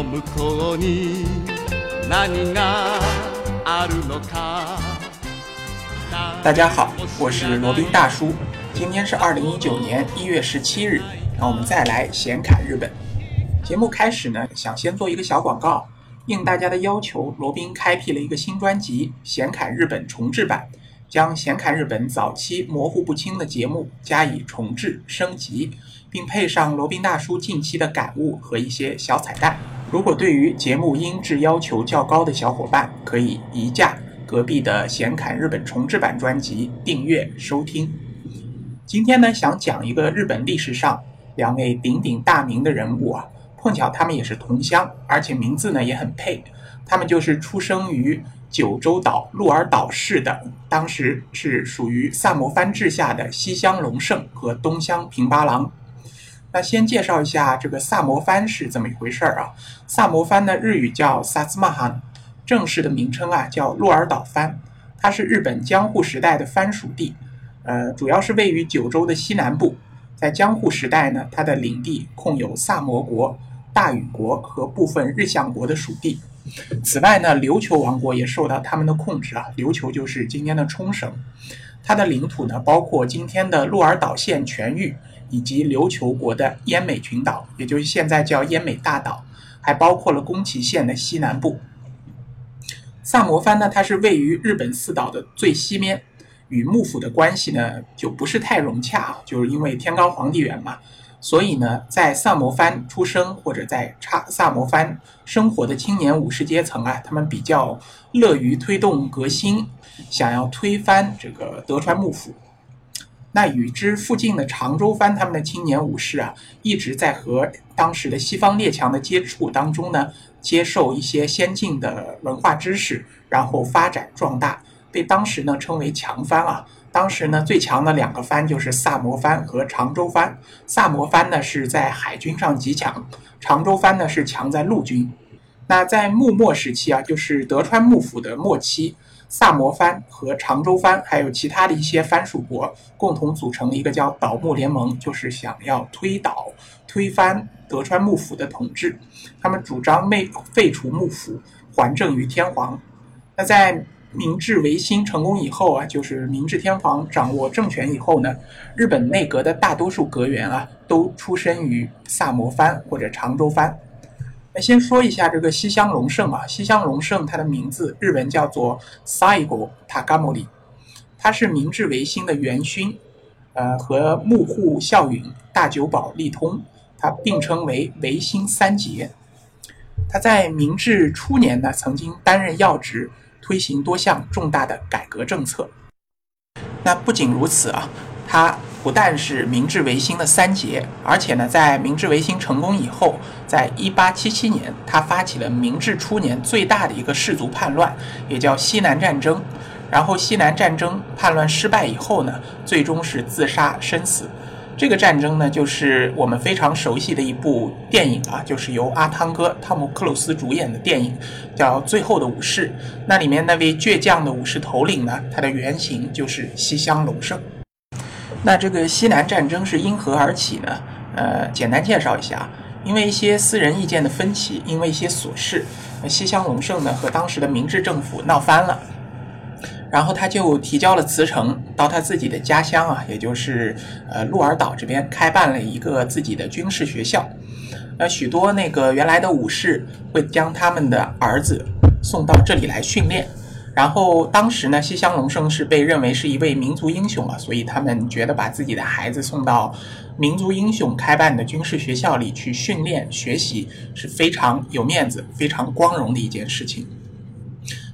の向こうに何があるのか大家好，我是罗宾大叔。今天是二零一九年一月十七日，让我们再来闲侃日本。节目开始呢，想先做一个小广告，应大家的要求，罗宾开辟了一个新专辑《闲侃日本重制版》，将《闲侃日本》早期模糊不清的节目加以重制升级，并配上罗宾大叔近期的感悟和一些小彩蛋。 如果对于节目音质要求较高的小伙伴，可以移驾隔壁的《闲侃日本重制版》专辑订阅收听。今天呢，想讲一个日本历史上两位鼎鼎大名的人物啊，碰巧他们也是同乡，而且名字呢也很配。他们就是出生于九州岛鹿儿岛市的，当时是属于萨摩藩治下的西乡隆盛和东乡平八郎。那先介绍一下这个萨摩藩是怎么一回事儿啊？萨摩藩呢日语叫萨兹马罕，正式的名称啊叫鹿儿岛藩，它是日本江户时代的藩属地，呃，主要是位于九州的西南部。在江户时代呢，它的领地控有萨摩国、大禹国和部分日向国的属地。此外呢，琉球王国也受到他们的控制啊，琉球就是今天的冲绳，它的领土呢包括今天的鹿儿岛县全域。以及琉球国的奄美群岛，也就是现在叫奄美大岛，还包括了宫崎县的西南部。萨摩藩呢，它是位于日本四岛的最西面，与幕府的关系呢就不是太融洽，就是因为天高皇帝远嘛。所以呢，在萨摩藩出生或者在差萨摩藩生活的青年武士阶层啊，他们比较乐于推动革新，想要推翻这个德川幕府。那与之附近的长州藩，他们的青年武士啊，一直在和当时的西方列强的接触当中呢，接受一些先进的文化知识，然后发展壮大，被当时呢称为强藩啊。当时呢最强的两个藩就是萨摩藩和长州藩。萨摩藩呢是在海军上极强，长州藩呢是强在陆军。那在幕末时期啊，就是德川幕府的末期。萨摩藩和长州藩，还有其他的一些藩属国，共同组成了一个叫倒幕联盟，就是想要推倒、推翻德川幕府的统治。他们主张废废除幕府，还政于天皇。那在明治维新成功以后啊，就是明治天皇掌握政权以后呢，日本内阁的大多数阁员啊，都出身于萨摩藩或者长州藩。那先说一下这个西乡隆盛啊，西乡隆盛他的名字日文叫做 Saigo Takamori，他是明治维新的元勋，呃，和幕户孝允、大久保利通，他并称为维新三杰。他在明治初年呢，曾经担任要职，推行多项重大的改革政策。那不仅如此啊，他。不但是明治维新的三杰，而且呢，在明治维新成功以后，在一八七七年，他发起了明治初年最大的一个氏族叛乱，也叫西南战争。然后西南战争叛乱失败以后呢，最终是自杀身死。这个战争呢，就是我们非常熟悉的一部电影啊，就是由阿汤哥汤姆克鲁斯主演的电影，叫《最后的武士》。那里面那位倔强的武士头领呢，他的原型就是西乡隆盛。那这个西南战争是因何而起呢？呃，简单介绍一下，因为一些私人意见的分歧，因为一些琐事，西乡隆盛呢和当时的明治政府闹翻了，然后他就提交了辞呈，到他自己的家乡啊，也就是呃鹿儿岛这边开办了一个自己的军事学校，呃，许多那个原来的武士会将他们的儿子送到这里来训练。然后当时呢，西乡隆盛是被认为是一位民族英雄啊，所以他们觉得把自己的孩子送到民族英雄开办的军事学校里去训练学习是非常有面子、非常光荣的一件事情。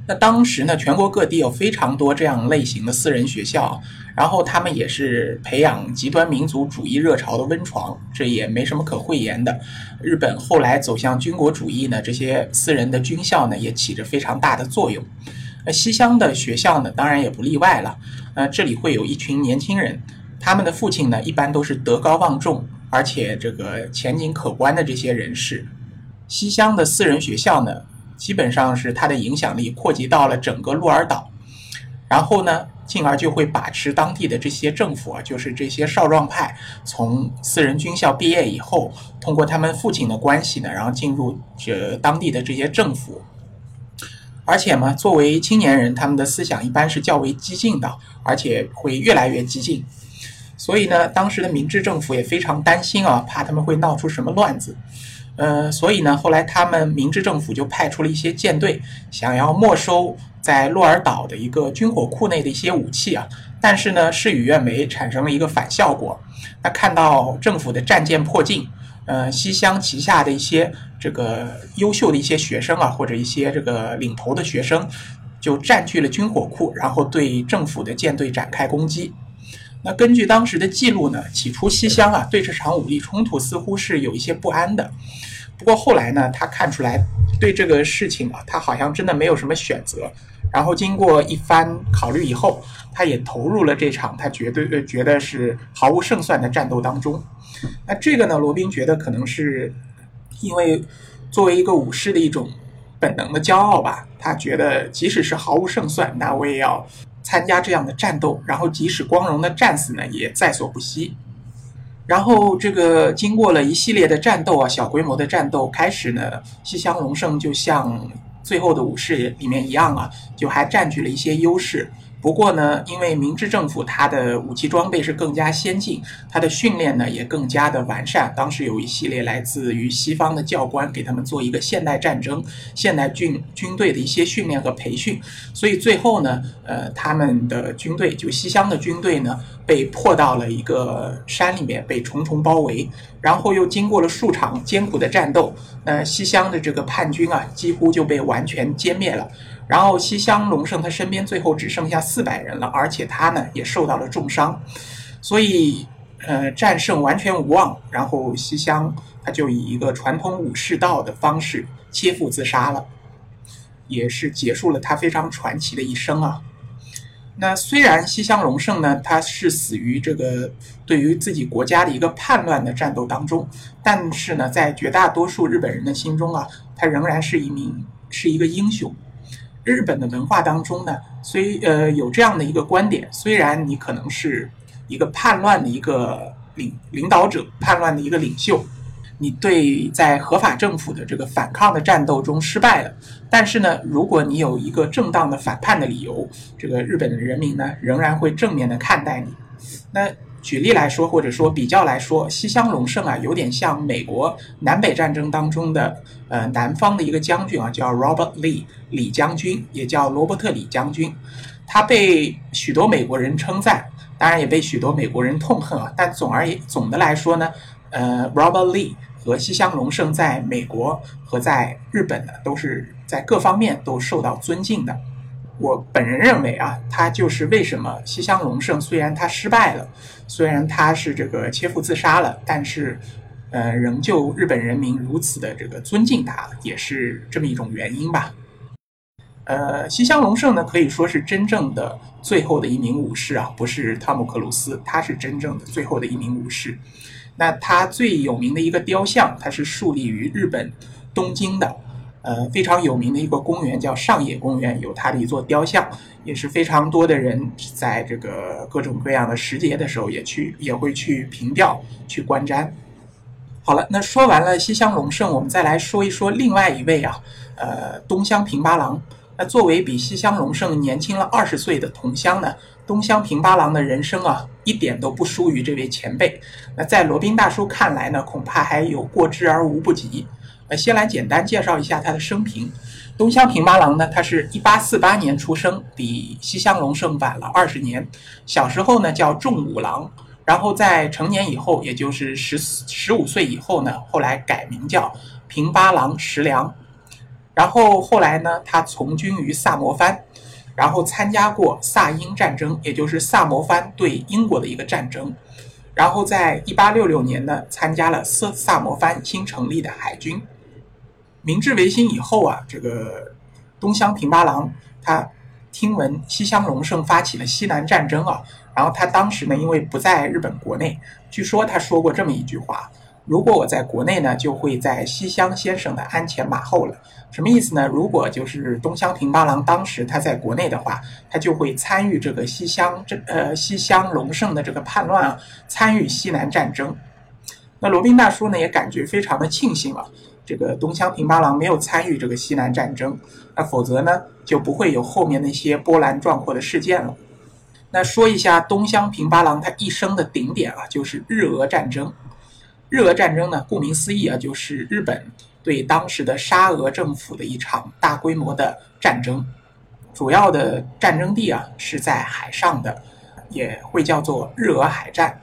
那当时呢，全国各地有非常多这样类型的私人学校，然后他们也是培养极端民族主义热潮的温床，这也没什么可讳言的。日本后来走向军国主义呢，这些私人的军校呢，也起着非常大的作用。那西乡的学校呢，当然也不例外了。呃，这里会有一群年轻人，他们的父亲呢，一般都是德高望重，而且这个前景可观的这些人士。西乡的私人学校呢，基本上是它的影响力扩及到了整个鹿儿岛。然后呢，进而就会把持当地的这些政府啊，就是这些少壮派从私人军校毕业以后，通过他们父亲的关系呢，然后进入这当地的这些政府。而且嘛，作为青年人，他们的思想一般是较为激进的，而且会越来越激进。所以呢，当时的明治政府也非常担心啊，怕他们会闹出什么乱子。呃，所以呢，后来他们明治政府就派出了一些舰队，想要没收在鹿儿岛的一个军火库内的一些武器啊。但是呢，事与愿违，产生了一个反效果。那看到政府的战舰迫近。呃，西乡旗下的一些这个优秀的一些学生啊，或者一些这个领头的学生，就占据了军火库，然后对政府的舰队展开攻击。那根据当时的记录呢，起初西乡啊对这场武力冲突似乎是有一些不安的。不过后来呢，他看出来对这个事情啊，他好像真的没有什么选择。然后经过一番考虑以后，他也投入了这场他绝对呃觉得是毫无胜算的战斗当中。那这个呢，罗宾觉得可能是因为作为一个武士的一种本能的骄傲吧。他觉得即使是毫无胜算，那我也要参加这样的战斗。然后即使光荣的战死呢，也在所不惜。然后这个经过了一系列的战斗啊，小规模的战斗开始呢，西乡隆盛就像最后的武士里面一样啊，就还占据了一些优势。不过呢，因为明治政府它的武器装备是更加先进，它的训练呢也更加的完善。当时有一系列来自于西方的教官给他们做一个现代战争、现代军军队的一些训练和培训，所以最后呢，呃，他们的军队就西乡的军队呢被迫到了一个山里面，被重重包围，然后又经过了数场艰苦的战斗，那西乡的这个叛军啊几乎就被完全歼灭了。然后西乡隆盛他身边最后只剩下四百人了，而且他呢也受到了重伤，所以呃战胜完全无望。然后西乡他就以一个传统武士道的方式切腹自杀了，也是结束了他非常传奇的一生啊。那虽然西乡隆盛呢他是死于这个对于自己国家的一个叛乱的战斗当中，但是呢在绝大多数日本人的心中啊，他仍然是一名是一个英雄。日本的文化当中呢，虽呃有这样的一个观点，虽然你可能是一个叛乱的一个领领导者，叛乱的一个领袖，你对在合法政府的这个反抗的战斗中失败了，但是呢，如果你有一个正当的反叛的理由，这个日本的人民呢仍然会正面的看待你。那。举例来说，或者说比较来说，西乡隆盛啊，有点像美国南北战争当中的呃南方的一个将军啊，叫 Robert Lee 李将军，也叫罗伯特李将军。他被许多美国人称赞，当然也被许多美国人痛恨啊。但总而言总的来说呢，呃，Robert Lee 和西乡隆盛在美国和在日本呢，都是在各方面都受到尊敬的。我本人认为啊，他就是为什么西乡隆盛虽然他失败了，虽然他是这个切腹自杀了，但是，呃，仍旧日本人民如此的这个尊敬他，也是这么一种原因吧。呃，西乡隆盛呢，可以说是真正的最后的一名武士啊，不是汤姆克鲁斯，他是真正的最后的一名武士。那他最有名的一个雕像，他是树立于日本东京的。呃，非常有名的一个公园叫上野公园，有它的一座雕像，也是非常多的人在这个各种各样的时节的时候也去也会去凭吊去观瞻。好了，那说完了西乡隆盛，我们再来说一说另外一位啊，呃，东乡平八郎。那作为比西乡隆盛年轻了二十岁的同乡呢，东乡平八郎的人生啊，一点都不输于这位前辈。那在罗宾大叔看来呢，恐怕还有过之而无不及。呃，先来简单介绍一下他的生平。东乡平八郎呢，他是一八四八年出生，比西乡隆盛晚了二十年。小时候呢叫重五郎，然后在成年以后，也就是十十五岁以后呢，后来改名叫平八郎石良。然后后来呢，他从军于萨摩藩，然后参加过萨英战争，也就是萨摩藩对英国的一个战争。然后在一八六六年呢，参加了萨萨摩藩新成立的海军。明治维新以后啊，这个东乡平八郎他听闻西乡隆盛发起了西南战争啊，然后他当时呢，因为不在日本国内，据说他说过这么一句话：如果我在国内呢，就会在西乡先生的鞍前马后了。什么意思呢？如果就是东乡平八郎当时他在国内的话，他就会参与这个西乡这呃西乡隆盛的这个叛乱啊，参与西南战争。那罗宾大叔呢也感觉非常的庆幸啊，这个东乡平八郎没有参与这个西南战争，那否则呢就不会有后面那些波澜壮阔的事件了。那说一下东乡平八郎他一生的顶点啊，就是日俄战争。日俄战争呢，顾名思义啊，就是日本对当时的沙俄政府的一场大规模的战争。主要的战争地啊是在海上的，也会叫做日俄海战。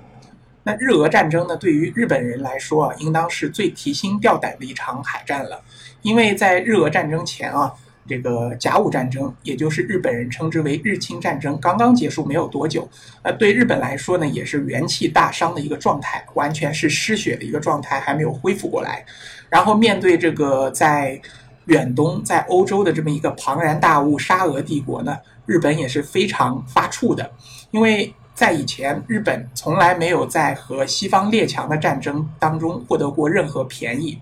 那日俄战争呢，对于日本人来说啊，应当是最提心吊胆的一场海战了，因为在日俄战争前啊。这个甲午战争，也就是日本人称之为日清战争，刚刚结束没有多久。呃，对日本来说呢，也是元气大伤的一个状态，完全是失血的一个状态，还没有恢复过来。然后面对这个在远东、在欧洲的这么一个庞然大物沙俄帝国呢，日本也是非常发怵的，因为在以前日本从来没有在和西方列强的战争当中获得过任何便宜。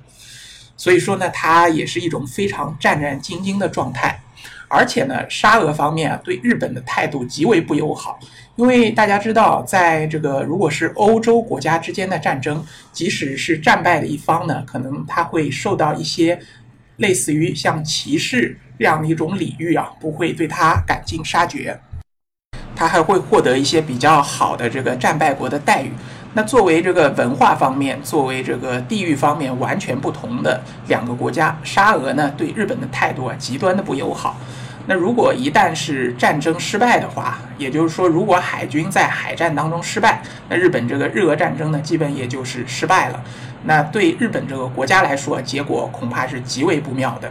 所以说呢，它也是一种非常战战兢兢的状态，而且呢，沙俄方面啊对日本的态度极为不友好，因为大家知道，在这个如果是欧洲国家之间的战争，即使是战败的一方呢，可能他会受到一些类似于像骑士这样的一种礼遇啊，不会对他赶尽杀绝，他还会获得一些比较好的这个战败国的待遇。那作为这个文化方面，作为这个地域方面完全不同的两个国家，沙俄呢对日本的态度啊极端的不友好。那如果一旦是战争失败的话，也就是说，如果海军在海战当中失败，那日本这个日俄战争呢基本也就是失败了。那对日本这个国家来说，结果恐怕是极为不妙的。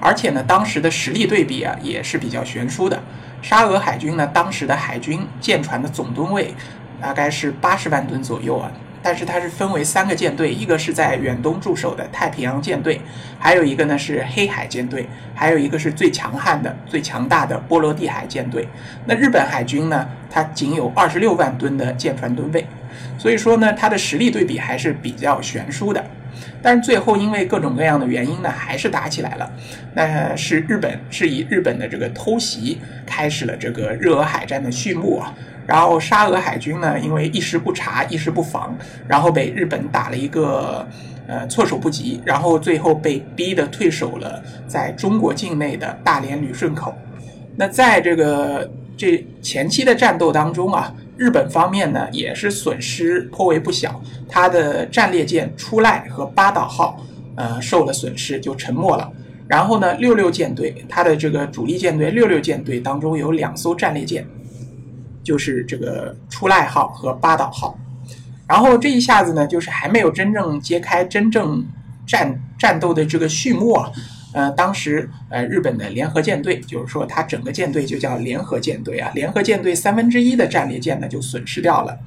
而且呢，当时的实力对比啊也是比较悬殊的。沙俄海军呢，当时的海军舰船的总吨位。大概是八十万吨左右啊，但是它是分为三个舰队，一个是在远东驻守的太平洋舰队，还有一个呢是黑海舰队，还有一个是最强悍的、最强大的波罗的海舰队。那日本海军呢，它仅有二十六万吨的舰船吨位，所以说呢，它的实力对比还是比较悬殊的。但是最后因为各种各样的原因呢，还是打起来了。那是日本是以日本的这个偷袭开始了这个日俄海战的序幕啊。然后沙俄海军呢，因为一时不察，一时不防，然后被日本打了一个呃措手不及，然后最后被逼得退守了在中国境内的大连旅顺口。那在这个这前期的战斗当中啊，日本方面呢也是损失颇为不小，他的战列舰出濑和八岛号呃受了损失，就沉没了。然后呢，六六舰队，它的这个主力舰队六六舰队当中有两艘战列舰。就是这个出濑号和八岛号，然后这一下子呢，就是还没有真正揭开真正战战斗的这个序幕啊。呃，当时呃日本的联合舰队，就是说它整个舰队就叫联合舰队啊，联合舰队三分之一的战列舰呢就损失掉了。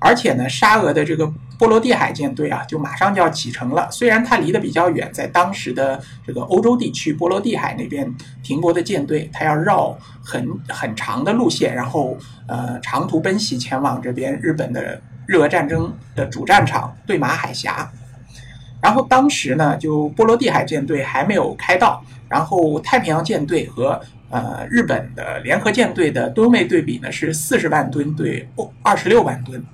而且呢，沙俄的这个波罗的海舰队啊，就马上就要启程了。虽然它离得比较远，在当时的这个欧洲地区，波罗的海那边停泊的舰队，它要绕很很长的路线，然后呃长途奔袭前往这边日本的日俄战争的主战场对马海峡。然后当时呢，就波罗的海舰队还没有开到，然后太平洋舰队和呃日本的联合舰队的吨位对比呢是四十万吨对二十六万吨。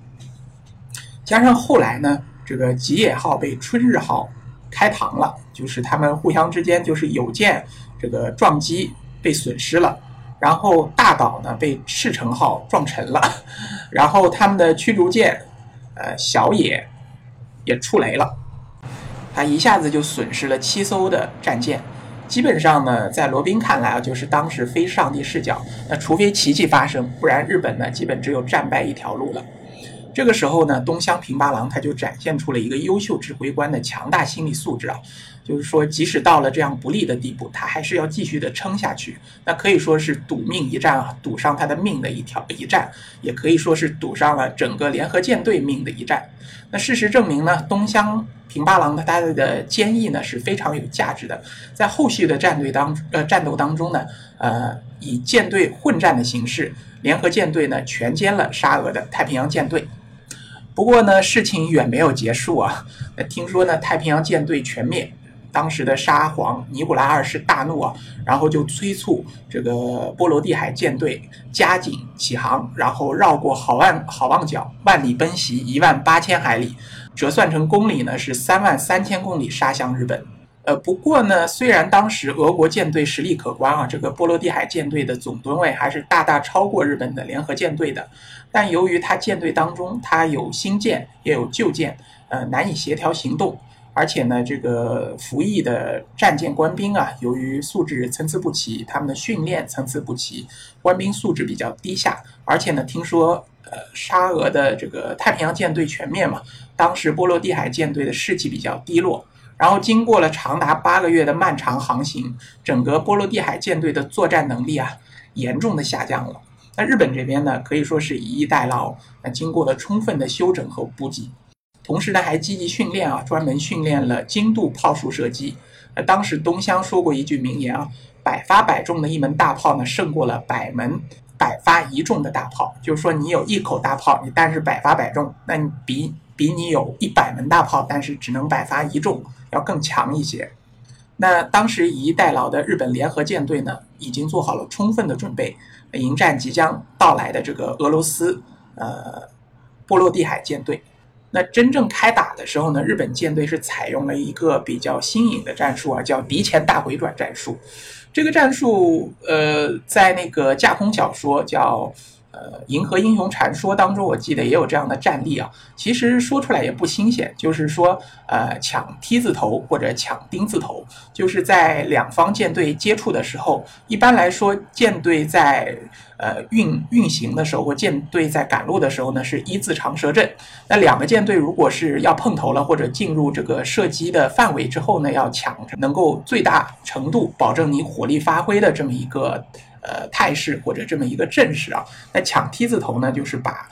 加上后来呢，这个吉野号被春日号开膛了，就是他们互相之间就是有舰这个撞击被损失了，然后大岛呢被赤城号撞沉了，然后他们的驱逐舰呃小野也触雷了，他一下子就损失了七艘的战舰，基本上呢，在罗宾看来啊，就是当时非上帝视角，那除非奇迹发生，不然日本呢基本只有战败一条路了。这个时候呢，东乡平八郎他就展现出了一个优秀指挥官的强大心理素质啊，就是说，即使到了这样不利的地步，他还是要继续的撑下去。那可以说是赌命一战啊，赌上他的命的一条一战，也可以说是赌上了整个联合舰队命的一战。那事实证明呢，东乡平八郎的他的坚毅呢是非常有价值的。在后续的战队当呃战斗当中呢，呃，以舰队混战的形式，联合舰队呢全歼了沙俄的太平洋舰队。不过呢，事情远没有结束啊。听说呢，太平洋舰队全灭。当时的沙皇尼古拉二世大怒啊，然后就催促这个波罗的海舰队加紧起航，然后绕过好望好望角，万里奔袭一万八千海里，折算成公里呢是三万三千公里杀向日本。呃，不过呢，虽然当时俄国舰队实力可观啊，这个波罗的海舰队的总吨位还是大大超过日本的联合舰队的，但由于它舰队当中它有新舰也有旧舰，呃，难以协调行动。而且呢，这个服役的战舰官兵啊，由于素质参差不齐，他们的训练参差不齐，官兵素质比较低下。而且呢，听说呃，沙俄的这个太平洋舰队全面嘛，当时波罗的海舰队的士气比较低落。然后经过了长达八个月的漫长航行，整个波罗的海舰队的作战能力啊，严重的下降了。那日本这边呢，可以说是以逸待劳，那经过了充分的休整和补给。同时呢，还积极训练啊，专门训练了精度炮术射击。呃，当时东乡说过一句名言啊：“百发百中的一门大炮呢，胜过了百门百发一中的大炮。”就是说，你有一口大炮，你但是百发百中，那你比比你有一百门大炮，但是只能百发一中要更强一些。那当时以逸待劳的日本联合舰队呢，已经做好了充分的准备，迎战即将到来的这个俄罗斯呃波罗的海舰队。那真正开打的时候呢，日本舰队是采用了一个比较新颖的战术啊，叫敌前大回转战术。这个战术，呃，在那个架空小说叫。呃，《银河英雄传说》当中，我记得也有这样的战例啊。其实说出来也不新鲜，就是说，呃，抢 T 字头或者抢丁字头，就是在两方舰队接触的时候，一般来说，舰队在呃运运行的时候，或舰队在赶路的时候呢，是一字长蛇阵。那两个舰队如果是要碰头了，或者进入这个射击的范围之后呢，要抢能够最大程度保证你火力发挥的这么一个。呃，态势或者这么一个阵势啊，那抢 T 字头呢，就是把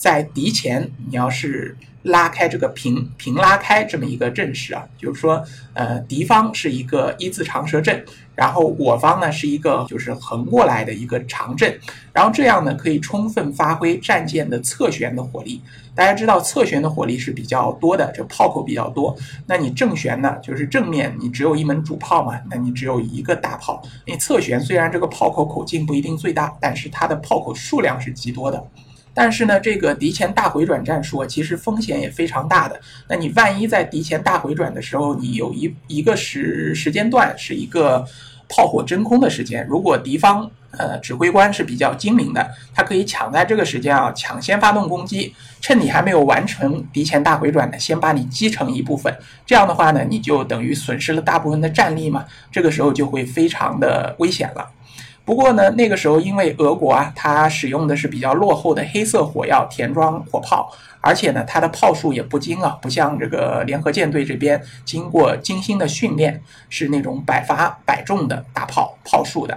在敌前，你要是拉开这个平平拉开这么一个阵势啊，就是说，呃，敌方是一个一字长蛇阵，然后我方呢是一个就是横过来的一个长阵，然后这样呢可以充分发挥战舰的侧旋的火力。大家知道侧旋的火力是比较多的，就炮口比较多。那你正旋呢，就是正面你只有一门主炮嘛，那你只有一个大炮。你侧旋虽然这个炮口口径不一定最大，但是它的炮口数量是极多的。但是呢，这个敌前大回转战术其实风险也非常大的。那你万一在敌前大回转的时候，你有一一个时时间段是一个炮火真空的时间，如果敌方呃指挥官是比较精明的，他可以抢在这个时间啊抢先发动攻击，趁你还没有完成敌前大回转呢，先把你击成一部分。这样的话呢，你就等于损失了大部分的战力嘛，这个时候就会非常的危险了。不过呢，那个时候因为俄国啊，它使用的是比较落后的黑色火药填装火炮，而且呢，它的炮术也不精啊，不像这个联合舰队这边经过精心的训练，是那种百发百中的大炮炮术的。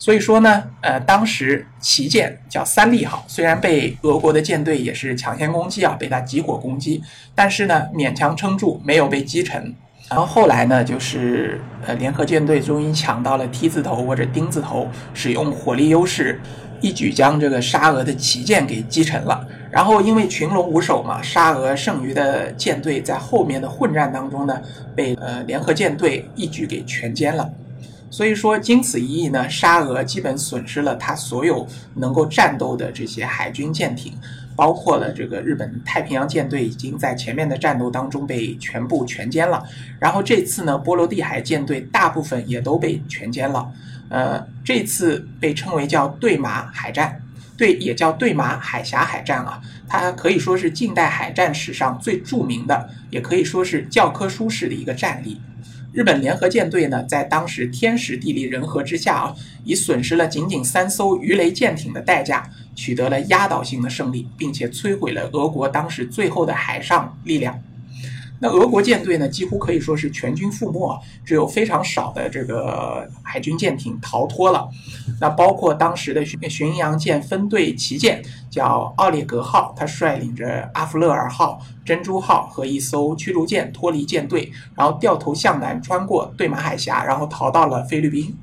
所以说呢，呃，当时旗舰叫三利号，虽然被俄国的舰队也是抢先攻击啊，被它集火攻击，但是呢，勉强撑住，没有被击沉。然后后来呢，就是呃，联合舰队终于抢到了 T 字头或者丁字头，使用火力优势，一举将这个沙俄的旗舰给击沉了。然后因为群龙无首嘛，沙俄剩余的舰队在后面的混战当中呢，被呃联合舰队一举给全歼了。所以说，经此一役呢，沙俄基本损失了他所有能够战斗的这些海军舰艇，包括了这个日本太平洋舰队已经在前面的战斗当中被全部全歼了。然后这次呢，波罗的海舰队大部分也都被全歼了。呃，这次被称为叫对马海战，对，也叫对马海峡海战啊，它可以说是近代海战史上最著名的，也可以说是教科书式的一个战例。日本联合舰队呢，在当时天时地利人和之下啊，以损失了仅仅三艘鱼雷舰艇的代价，取得了压倒性的胜利，并且摧毁了俄国当时最后的海上力量。那俄国舰队呢，几乎可以说是全军覆没，只有非常少的这个海军舰艇逃脱了。那包括当时的巡巡洋舰分队旗舰叫奥列格号，他率领着阿弗勒尔号、珍珠号和一艘驱逐舰脱离舰队，然后掉头向南穿过对马海峡，然后逃到了菲律宾。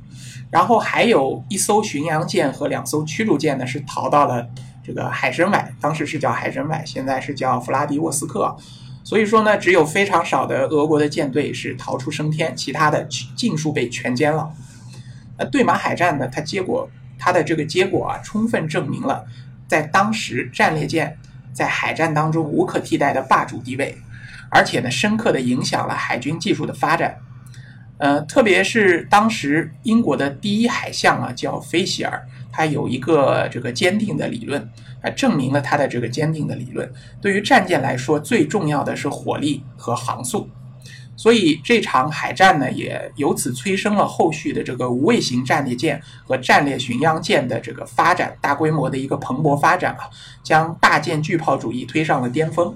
然后还有一艘巡洋舰和两艘驱逐舰呢，是逃到了这个海参崴，当时是叫海参崴，现在是叫弗拉迪沃斯克。所以说呢，只有非常少的俄国的舰队是逃出升天，其他的尽数被全歼了。那对马海战呢，它结果它的这个结果啊，充分证明了在当时战列舰在海战当中无可替代的霸主地位，而且呢，深刻的影响了海军技术的发展。呃，特别是当时英国的第一海相啊，叫菲希尔，他有一个这个坚定的理论，啊，证明了他的这个坚定的理论。对于战舰来说，最重要的是火力和航速。所以这场海战呢，也由此催生了后续的这个无畏型战列舰和战列巡洋舰的这个发展，大规模的一个蓬勃发展啊，将大舰巨炮主义推上了巅峰。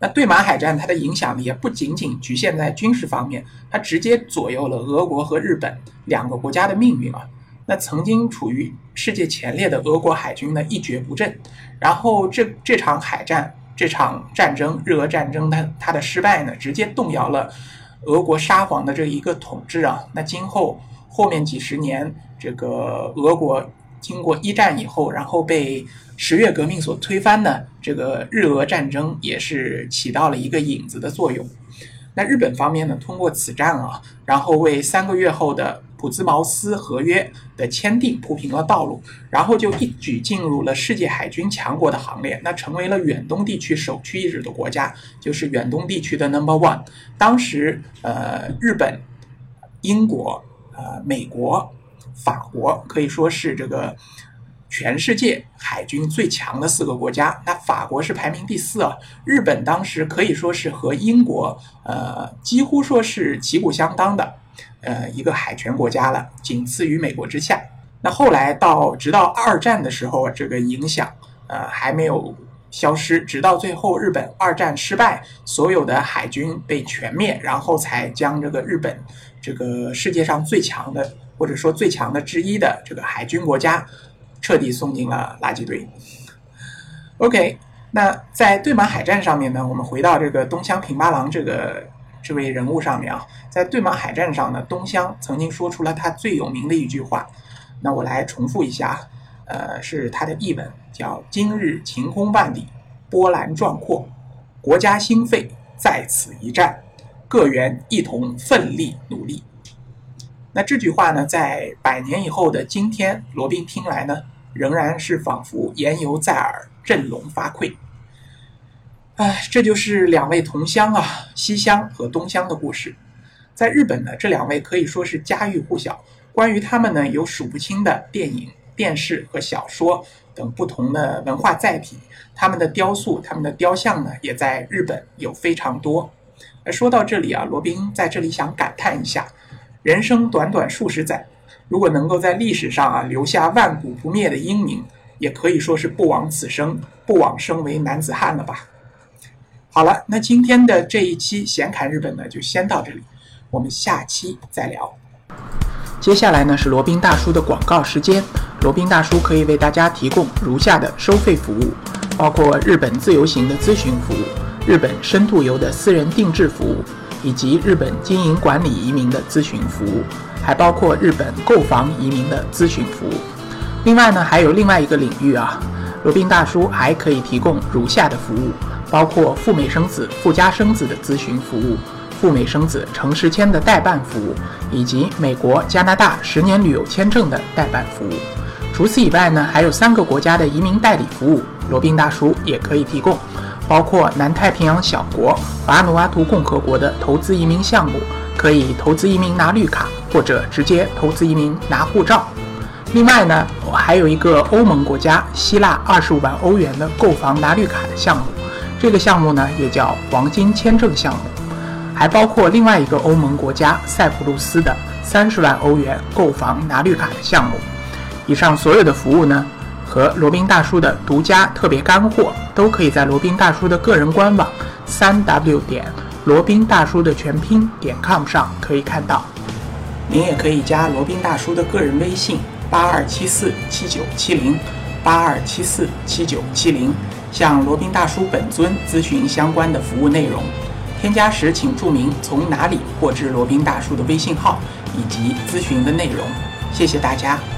那对马海战它的影响力也不仅仅局限在军事方面，它直接左右了俄国和日本两个国家的命运啊。那曾经处于世界前列的俄国海军呢一蹶不振，然后这这场海战这场战争日俄战争它它的失败呢，直接动摇了俄国沙皇的这一个统治啊。那今后后面几十年，这个俄国。经过一战以后，然后被十月革命所推翻呢这个日俄战争，也是起到了一个引子的作用。那日本方面呢，通过此战啊，然后为三个月后的普兹茅斯合约的签订铺平了道路，然后就一举进入了世界海军强国的行列，那成为了远东地区首屈一指的国家，就是远东地区的 Number One。当时，呃，日本、英国、呃，美国。法国可以说是这个全世界海军最强的四个国家，那法国是排名第四啊。日本当时可以说是和英国呃几乎说是旗鼓相当的呃一个海权国家了，仅次于美国之下。那后来到直到二战的时候，这个影响呃还没有消失，直到最后日本二战失败，所有的海军被全灭，然后才将这个日本这个世界上最强的。或者说最强的之一的这个海军国家，彻底送进了垃圾堆。OK，那在对马海战上面呢，我们回到这个东乡平八郎这个这位人物上面啊，在对马海战上呢，东乡曾经说出了他最有名的一句话，那我来重复一下，呃，是他的译文，叫“今日晴空万里，波澜壮阔，国家兴废在此一战，各员一同奋力努力。”那这句话呢，在百年以后的今天，罗宾听来呢，仍然是仿佛言犹在耳，振聋发聩。哎，这就是两位同乡啊，西乡和东乡的故事。在日本呢，这两位可以说是家喻户晓。关于他们呢，有数不清的电影、电视和小说等不同的文化载体。他们的雕塑、他们的雕像呢，也在日本有非常多。说到这里啊，罗宾在这里想感叹一下。人生短短数十载，如果能够在历史上啊留下万古不灭的英名，也可以说是不枉此生，不枉生为男子汉了吧。好了，那今天的这一期闲侃日本呢，就先到这里，我们下期再聊。接下来呢是罗宾大叔的广告时间，罗宾大叔可以为大家提供如下的收费服务，包括日本自由行的咨询服务，日本深度游的私人定制服务。以及日本经营管理移民的咨询服务，还包括日本购房移民的咨询服务。另外呢，还有另外一个领域啊，罗宾大叔还可以提供如下的服务，包括赴美生子、赴加生子的咨询服务，赴美生子城市签的代办服务，以及美国、加拿大十年旅游签证的代办服务。除此以外呢，还有三个国家的移民代理服务，罗宾大叔也可以提供。包括南太平洋小国瓦努阿图共和国的投资移民项目，可以投资移民拿绿卡，或者直接投资移民拿护照。另外呢，我还有一个欧盟国家希腊二十五万欧元的购房拿绿卡的项目，这个项目呢也叫黄金签证项目。还包括另外一个欧盟国家塞浦路斯的三十万欧元购房拿绿卡的项目。以上所有的服务呢？和罗宾大叔的独家特别干货，都可以在罗宾大叔的个人官网三 w 点罗宾大叔的全拼点 com 上可以看到。您也可以加罗宾大叔的个人微信八二七四七九七零八二七四七九七零，向罗宾大叔本尊咨询相关的服务内容。添加时请注明从哪里获知罗宾大叔的微信号以及咨询的内容。谢谢大家。